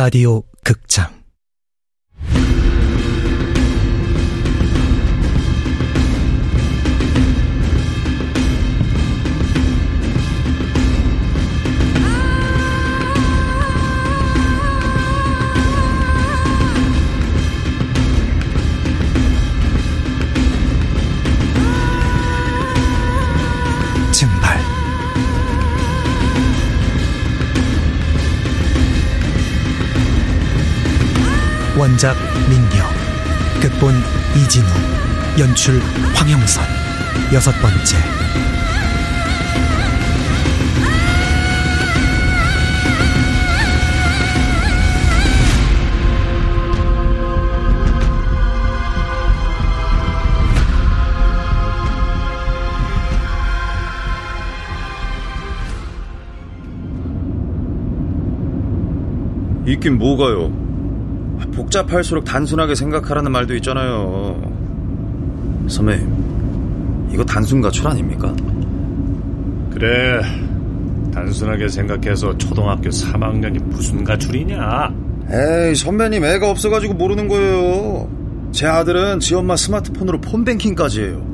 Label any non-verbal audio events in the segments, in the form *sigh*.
라디오 극장 원작 민경 극본 이진우 연출 황영선 여섯 번째 있긴 뭐가요? 복잡할수록 단순하게 생각하라는 말도 있잖아요. 선배님, 이거 단순 가출 아닙니까? 그래 단순하게 생각해서 초등학교 3학년이 무슨 가출이냐 에이, 선배님 애가 없어가지고 모르는 거예요. 제 아들은 지 엄마 스마트폰으로 폰뱅킹까지 해요.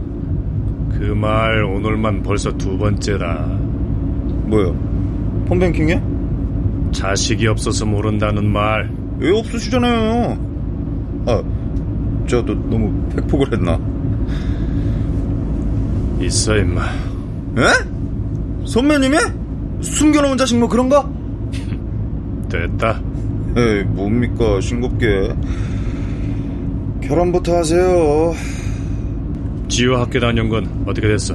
그 말 오늘만 벌써 두 번째다 뭐요? 폰뱅킹이요? 자식이 없어서 모른다는 말 왜 없으시잖아요. 아, 저도 너무 팩폭을 했나? 있어 임마 에? 선배님이? 숨겨놓은 자식 뭐 그런 거? 됐다 에이, 뭡니까, 싱겁게. 결혼부터 하세요. 지효 학교 다녀온 건 어떻게 됐어?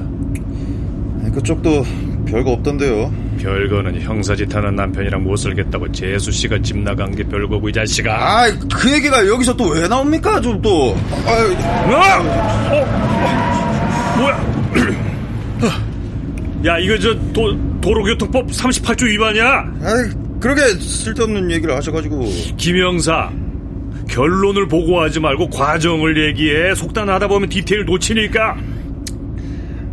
그쪽도 별거 없던데요. 별거는 형사짓 하는 남편이랑 못 살겠다고 재수 씨가 집 나간 게 별거고 이 자식아 아, 그 얘기가 여기서 또 왜 나옵니까, 좀 또. 아! 어? 어? 뭐야 *clears throat* 야 이거 저 도, 도로교통법 38조 위반이야 아이, 그러게 쓸데없는 얘기를 하셔가지고. 김영사 결론을 보고하지 말고 과정을 얘기해 속단하다 보면 디테일 놓치니까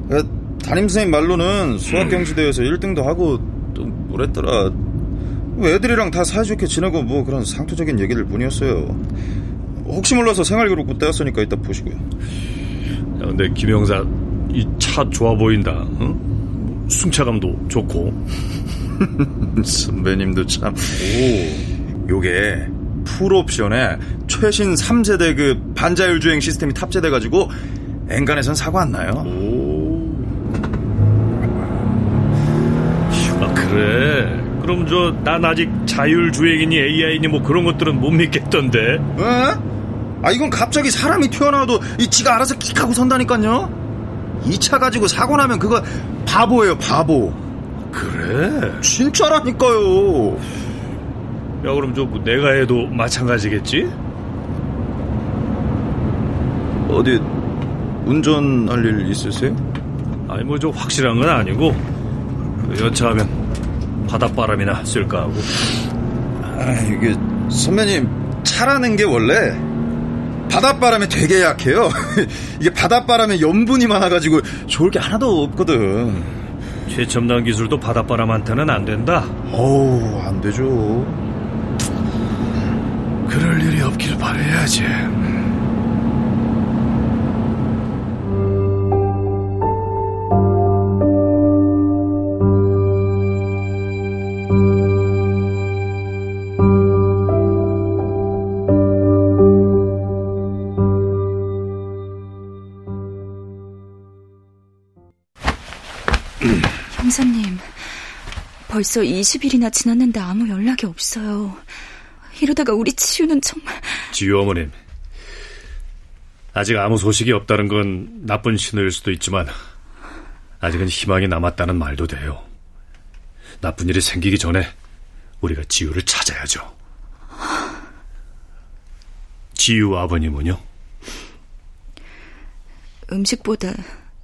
그, 담임 선생님 말로는 수학 경시대회에서 1등도 하고 또 뭐랬더라. 뭐 애들이랑 다 사이좋게 지내고 뭐 그런 상투적인 얘기들 뿐이었어요. 혹시 몰라서 생활기록부 떼었으니까 이따 보시고요. 야, 근데 김영사 이 차 좋아 보인다 응? 승차감도 좋고 *laughs* 선배님도 참. 오. 요게 풀옵션에 최신 3세대 그 반자율 주행 시스템이 탑재돼가지고 엔간에선 사고 안 나요. 아 그래 그럼 저 난 아직 자율주행이니 AI니 뭐 그런 것들은 못 믿겠던데 에? 아 이건 갑자기 사람이 튀어나와도 이 지가 알아서 끽하고 선다니까요. 이 차 가지고 사고 나면 그거 바보예요 바보. 그래 진짜라니까요. 야 그럼 저 뭐 내가 해도 마찬가지겠지? 어디 운전할 일 있으세요? 아니 뭐 저 확실한 건 아니고 그 여차하면 바닷바람이나 쓸까 하고 아 이게 선배님 차라는 게 원래 바닷바람에 되게 약해요. *laughs* 이게 바닷바람에 염분이 많아가지고 좋을 게 하나도 없거든. 최첨단 기술도 바닷바람한테는 안 된다 어우 안 되죠. 그럴 일이 없길 바라야지 형사님, 벌써 20일이나 지났는데 아무 연락이 없어요. 이러다가 우리 치유는 정말... 지유 어머님 아직 아무 소식이 없다는 건 나쁜 신호일 수도 있지만 아직은 희망이 남았다는 말도 돼요 나쁜 일이 생기기 전에 우리가 지유를 찾아야죠 지유 아버님은요? 음식보다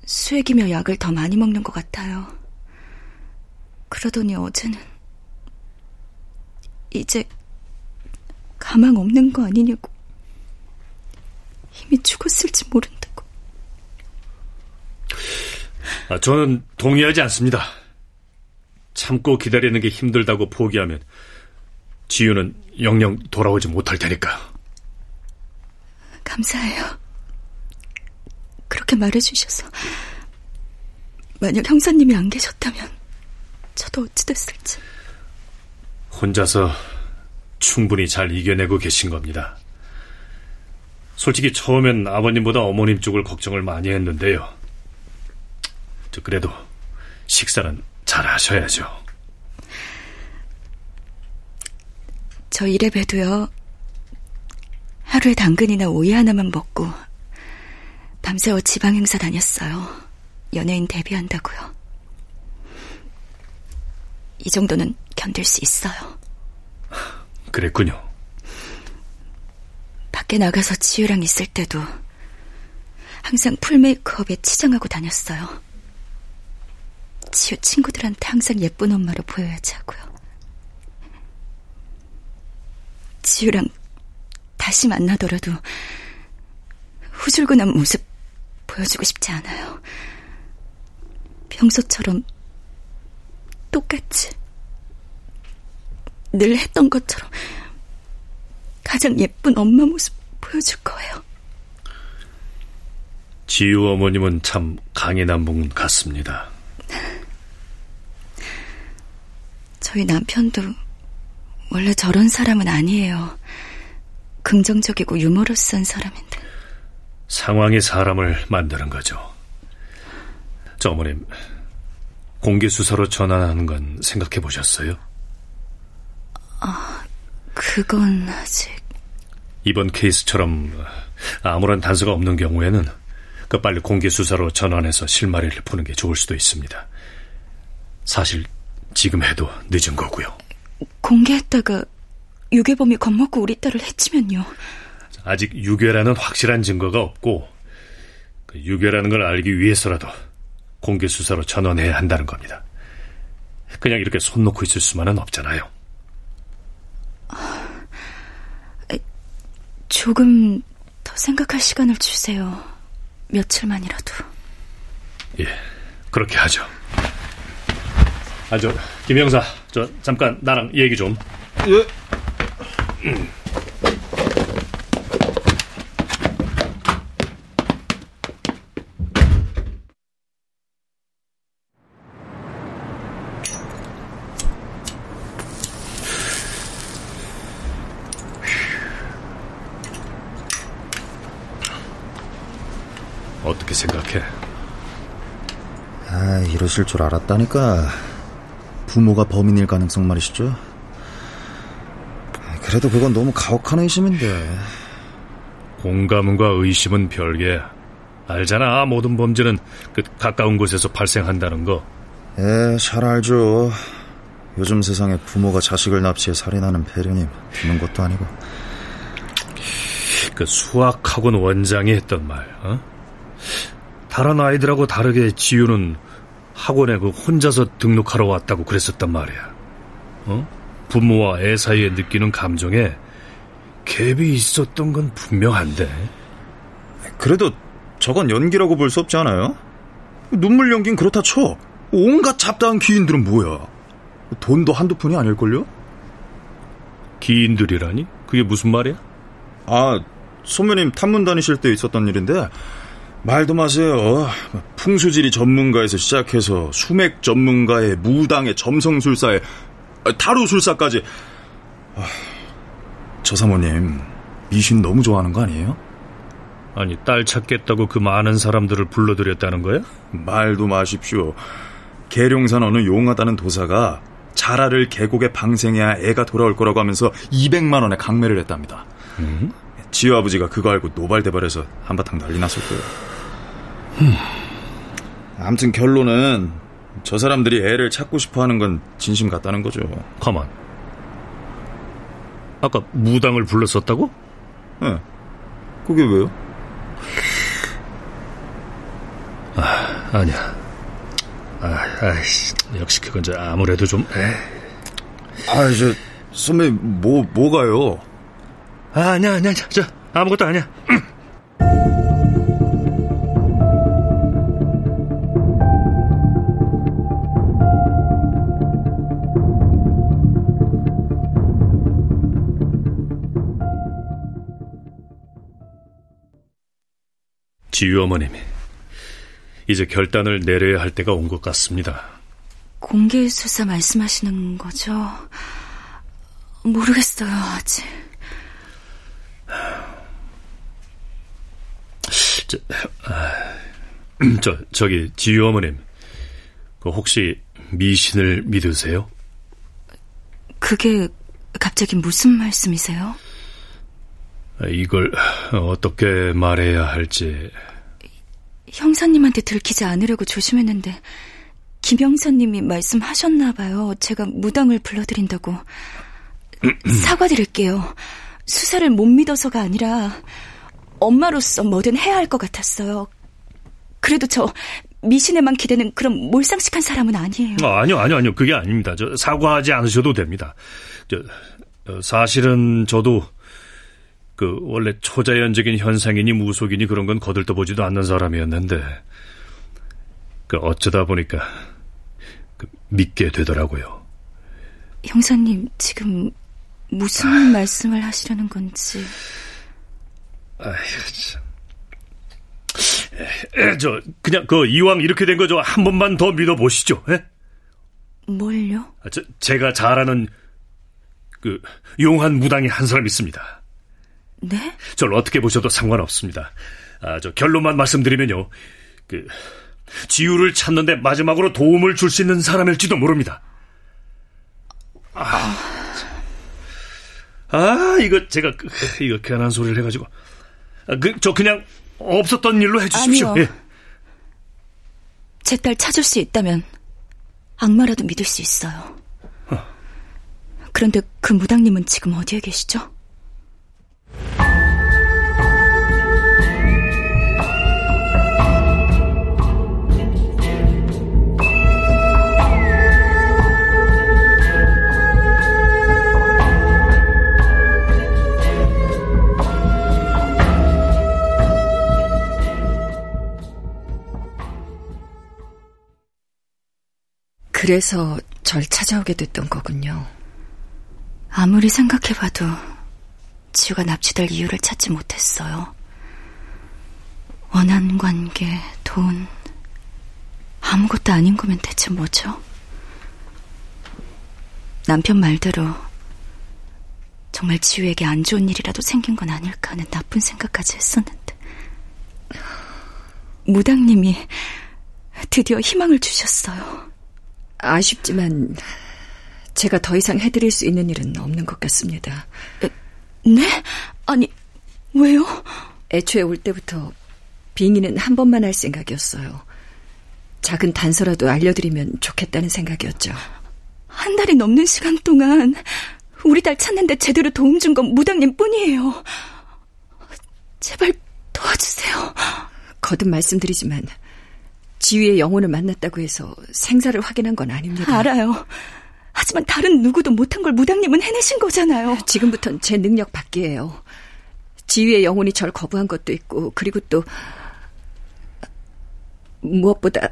수액이며 약을 더 많이 먹는 것 같아요. 그러더니 어제는 이제 가망 없는 거 아니냐고 이미 죽었을지 모른다고 아, 저는 동의하지 않습니다. 참고 기다리는 게 힘들다고 포기하면 지유는 영영 돌아오지 못할 테니까. 감사해요. 그렇게 말해주셔서. 만약 형사님이 안 계셨다면 저도 어찌 됐을지. 혼자서 충분히 잘 이겨내고 계신 겁니다. 솔직히 처음엔 아버님보다 어머님 쪽을 걱정을 많이 했는데요. 저 그래도 식사는 잘 하셔야죠. 저 이래 봬도요. 하루에 당근이나 오이 하나만 먹고 밤새워 지방 행사 다녔어요. 연예인 데뷔한다고요. 이 정도는 견딜 수 있어요. 그랬군요. 밖에 나가서 지유랑 있을 때도 항상 풀 메이크업에 치장하고 다녔어요. 지유 친구들한테 항상 예쁜 엄마로 보여야지 하고요. 지유랑 다시 만나더라도 후줄근한 모습 보여주고 싶지 않아요. 평소처럼 똑같이 늘 했던 것처럼 가장 예쁜 엄마 모습 보여줄 거예요. 지유 어머님은 참 강인한 분 같습니다. 저희 남편도 원래 저런 사람은 아니에요. 긍정적이고 유머러스한 사람인데. 상황이 사람을 만드는 거죠. 저 어머님, 공개 수사로 전환하는 건 생각해 보셨어요? 아, 그건 아직. 이번 케이스처럼 아무런 단서가 없는 경우에는 그 빨리 공개 수사로 전환해서 실마리를 푸는 게 좋을 수도 있습니다. 사실 지금 해도 늦은 거고요. 공개했다가 유괴범이 겁먹고 우리 딸을 해치면요. 아직 유괴라는 확실한 증거가 없고 그 유괴라는 걸 알기 위해서라도 공개 수사로 전환해야 한다는 겁니다. 그냥 이렇게 손 놓고 있을 수만은 없잖아요. 조금 더 생각할 시간을 주세요. 며칠만이라도. 예, 그렇게 하죠. 아, 저, 김 형사, 저, 잠깐, 나랑 얘기 좀. 예. 어떻게 생각해? 아, 이러실 줄 알았다니까. 부모가 범인일 가능성 말이시죠? 그래도 그건 너무 가혹한 의심인데. 공감과 의심은 별개. 알잖아, 모든 범죄는 그 가까운 곳에서 발생한다는 거. 예, 잘 알죠. 요즘 세상에 부모가 자식을 납치해 살인하는 배려님 드는 것도 아니고. 그 수학학원 원장이 했던 말, 어? 다른 아이들하고 다르게 지유는 학원에 그 혼자서 등록하러 왔다고 그랬었단 말이야. 어? 부모와 애 사이에 느끼는 감정에 갭이 있었던 건 분명한데. 그래도 저건 연기라고 볼 수 없지 않아요? 눈물 연긴 그렇다 쳐. 온갖 잡다한 귀인들은 뭐야? 돈도 한두 푼이 아닐걸요? 기인들이라니? 그게 무슨 말이야? 아, 소매님 탐문 다니실 때 있었던 일인데 말도 마세요. 풍수지리 전문가에서 시작해서 수맥 전문가의 무당의 점성술사의 다루술사까지. 아, 저 사모님 미신 너무 좋아하는 거 아니에요? 아니 딸 찾겠다고 그 많은 사람들을 불러들였다는 거야? 말도 마십시오. 계룡산 어느 용하다는 도사가 자라를 계곡에 방생해야 애가 돌아올 거라고 하면서 200만 원에 강매를 했답니다. 음? 지효 아버지가 그거 알고 노발대발해서 한바탕 난리 났을 거예요. 아무튼 결론은 저 사람들이 애를 찾고 싶어 하는 건 진심 같다는 거죠. 가만. 아까 무당을 불렀었다고? 예. 네. 그게 왜요? 아, 아니야. 아, 아이씨, 역시 그건 저 아무래도 좀. 에이. 아, 저 선배 뭐 뭐가요? 아, 아니야, 아니야, 저 아무것도 아니야. 지유 어머님이 이제 결단을 내려야 할 때가 온 것 같습니다. 공개 수사 말씀하시는 거죠? 모르겠어요, 아직. 저, 아, 저 저기 지유 어머님, 그 혹시 미신을 믿으세요? 그게 갑자기 무슨 말씀이세요? 이걸 어떻게 말해야 할지. 형사님한테 들키지 않으려고 조심했는데 김영사님이 말씀하셨나 봐요. 제가 무당을 불러드린다고. *clears throat* 사과드릴게요. 수사를 못 믿어서가 아니라 엄마로서 뭐든 해야 할 것 같았어요. 그래도 저 미신에만 기대는 그런 몰상식한 사람은 아니에요. 아, 아니요, 아니요, 아니요. 그게 아닙니다. 저 사과하지 않으셔도 됩니다. 저 어, 사실은 저도 그 원래 초자연적인 현상이니 무속이니 그런 건 거들떠보지도 않는 사람이었는데 그 어쩌다 보니까 그 믿게 되더라고요. 형사님 지금 무슨 아... 말씀을 하시려는 건지. 아휴 참. 에, 저 그냥 그 이왕 이렇게 된 거 저 한 번만 더 믿어보시죠. 에? 뭘요? 아, 저, 제가 잘 아는 그 용한 무당이 한 사람 있습니다. 네? 저를 어떻게 보셔도 상관없습니다. 아, 저 결론만 말씀드리면요. 그 지유를 찾는데 마지막으로 도움을 줄 수 있는 사람일지도 모릅니다. 아, 아 이거 제가 그, 이거 괜한 소리를 해가지고 아, 그, 저 그냥 없었던 일로 해주십시오. 아니요. 예. 제딸 찾을 수 있다면 악마라도 믿을 수 있어요. 어. 그런데 그 무당님은 지금 어디에 계시죠? 그래서 절 찾아오게 됐던 거군요. 아무리 생각해봐도 지우가 납치될 이유를 찾지 못했어요. 원한 관계, 돈, 아무것도 아닌 거면 대체 뭐죠? 남편 말대로 정말 지우에게 안 좋은 일이라도 생긴 건 아닐까 하는 나쁜 생각까지 했었는데. 무당님이 드디어 희망을 주셨어요. 아쉽지만 제가 더 이상 해드릴 수 있는 일은 없는 것 같습니다. 에, 네? 아니, 왜요? 애초에 올 때부터 빙의는 한 번만 할 생각이었어요. 작은 단서라도 알려드리면 좋겠다는 생각이었죠. 한 달이 넘는 시간 동안 우리 딸 찾는데 제대로 도움 준 건 무당님 뿐이에요. 제발 도와주세요. 거듭 말씀드리지만 지휘의 영혼을 만났다고 해서 생사를 확인한 건 아닙니다. 알아요. 하지만 다른 누구도 못한 걸 무당님은 해내신 거잖아요. 지금부턴 제 능력 밖이에요. 지휘의 영혼이 절 거부한 것도 있고, 그리고 또, 무엇보다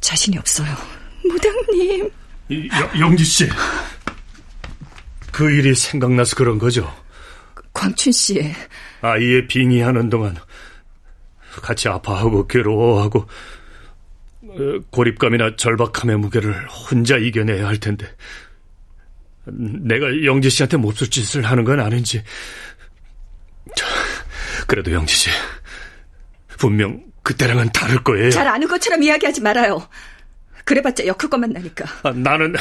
자신이 없어요. 무당님. 영지 씨. 그 일이 생각나서 그런 거죠? 광춘 씨의 아이의 빙의하는 동안 같이 아파하고 괴로워하고 어, 고립감이나 절박함의 무게를 혼자 이겨내야 할 텐데 내가 영지 씨한테 몹쓸 짓을 하는 건 아닌지 그래도 영지 씨 분명 그때랑은 다를 거예요. 잘 아는 것처럼 이야기하지 말아요. 그래봤자 엮을 것만 나니까. 아, 나는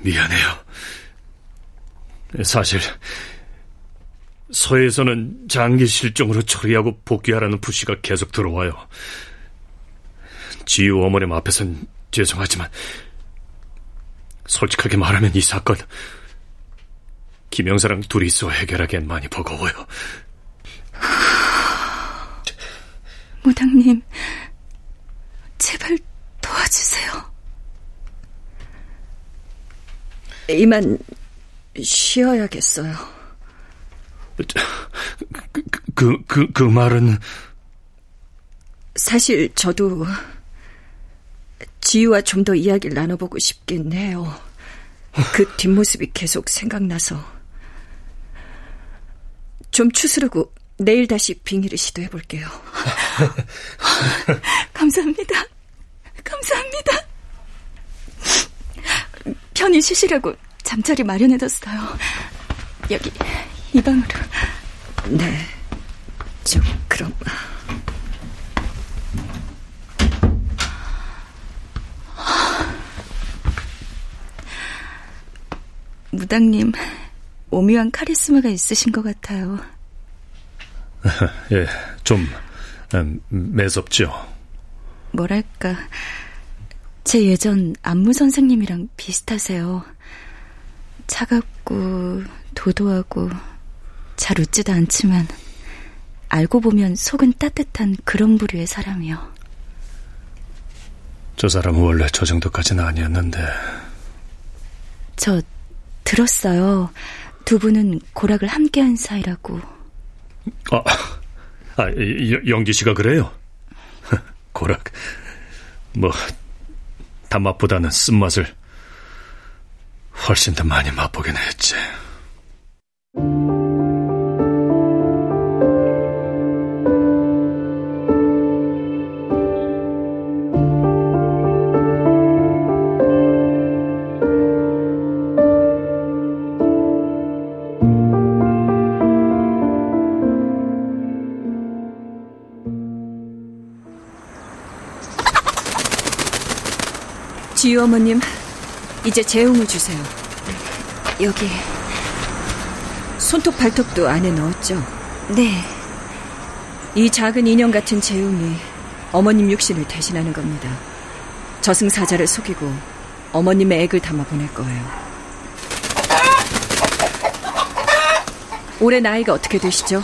미안해요. 사실 서에서는 장기 실종으로 처리하고 복귀하라는 푸시가 계속 들어와요. 지우 어머님 앞에선 죄송하지만 솔직하게 말하면 이 사건 김영사랑 둘이서 해결하기엔 많이 버거워요. 무당님, 제발 도와주세요. 이만 쉬어야겠어요. 그, 그, 그, 그 말은. 사실 저도 지유와 좀 더 이야기를 나눠보고 싶긴 해요. 그 뒷모습이 계속 생각나서. 좀 추스르고 내일 다시 빙의를 시도해 볼게요. *laughs* 감사합니다. 감사합니다. 편히 쉬시라고 잠자리 마련해뒀어요. 여기 이 방으로. 네. 좀 그럼. 무당님 오묘한 카리스마가 있으신 것 같아요. *laughs* 예, 좀 음, 매섭죠. 뭐랄까 제 예전 안무 선생님이랑 비슷하세요. 차갑고 도도하고 잘 웃지도 않지만 알고 보면 속은 따뜻한 그런 부류의 사람이요. 저 사람은 원래 저 정도까지는 아니었는데. 저 들었어요. 두 분은 고락을 함께한 사이라고. 아, 아 영기 씨가 그래요? *laughs* 고락. 뭐 단맛보다는 쓴맛을 훨씬 더 많이 맛보긴 했지. 지유 어머님, 이제 재용을 주세요. 여기. 손톱 발톱도 안에 넣었죠? 네. 이 작은 인형 같은 재용이 어머님 육신을 대신하는 겁니다. 저승사자를 속이고 어머님의 액을 담아 보낼 거예요. 올해 나이가 어떻게 되시죠?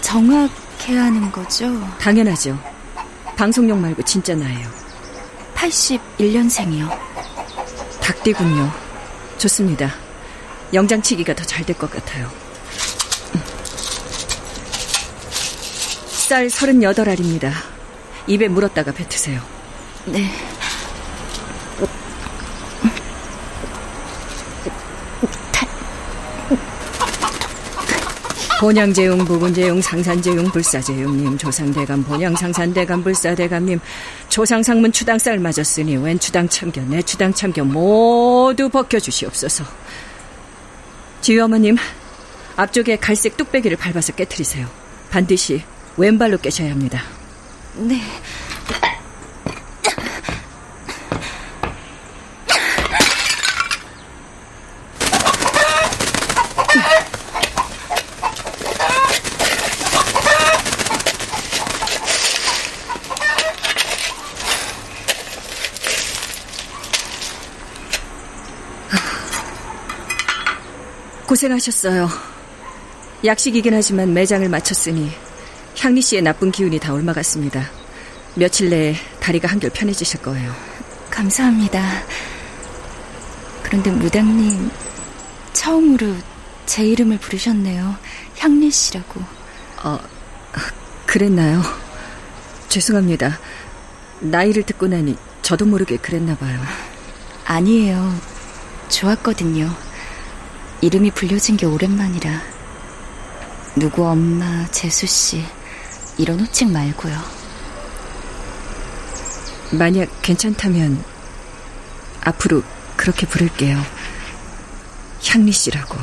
정확해야 하는 거죠? 당연하죠. 방송용 말고 진짜 나이요. 81년생이요. 닭띠군요. 좋습니다. 영장치기가 더 잘 될 것 같아요. 쌀 38알입니다. 입에 물었다가 뱉으세요. 네. 본양제용, 부분제용, 상산제용, 불사제용님, 조상대감, 본양상산대감, 불사대감님, 조상상문 추당쌀 맞았으니 왼 추당 참견, 내 추당 참견 모두 벗겨주시옵소서. 지유 어머님, 앞쪽에 갈색 뚝배기를 밟아서 깨뜨리세요. 반드시 왼발로 깨셔야 합니다. 네. 고생하셨어요. 약식이긴 하지만 매장을 마쳤으니 향리 씨의 나쁜 기운이 다 옮아갔습니다. 며칠 내에 다리가 한결 편해지실 거예요. 감사합니다. 그런데 무당님 처음으로 제 이름을 부르셨네요. 향리 씨라고. 어, 그랬나요? 죄송합니다. 나이를 듣고 나니 저도 모르게 그랬나 봐요. 아니에요. 좋았거든요. 이름이 불려진 게 오랜만이라. 누구 엄마, 재수 씨 이런 호칭 말고요. 만약 괜찮다면 앞으로 그렇게 부를게요. 향리 씨라고.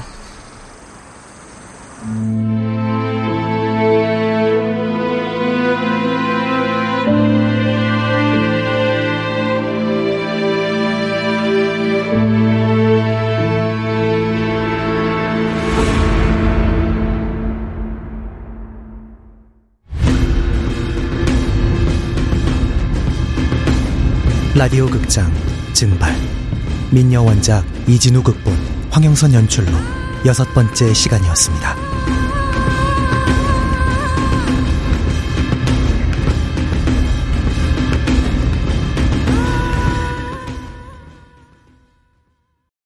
라디오 극장 증발 민여 원작 이진우 극본 황영선 연출로 여섯 번째 시간이었습니다.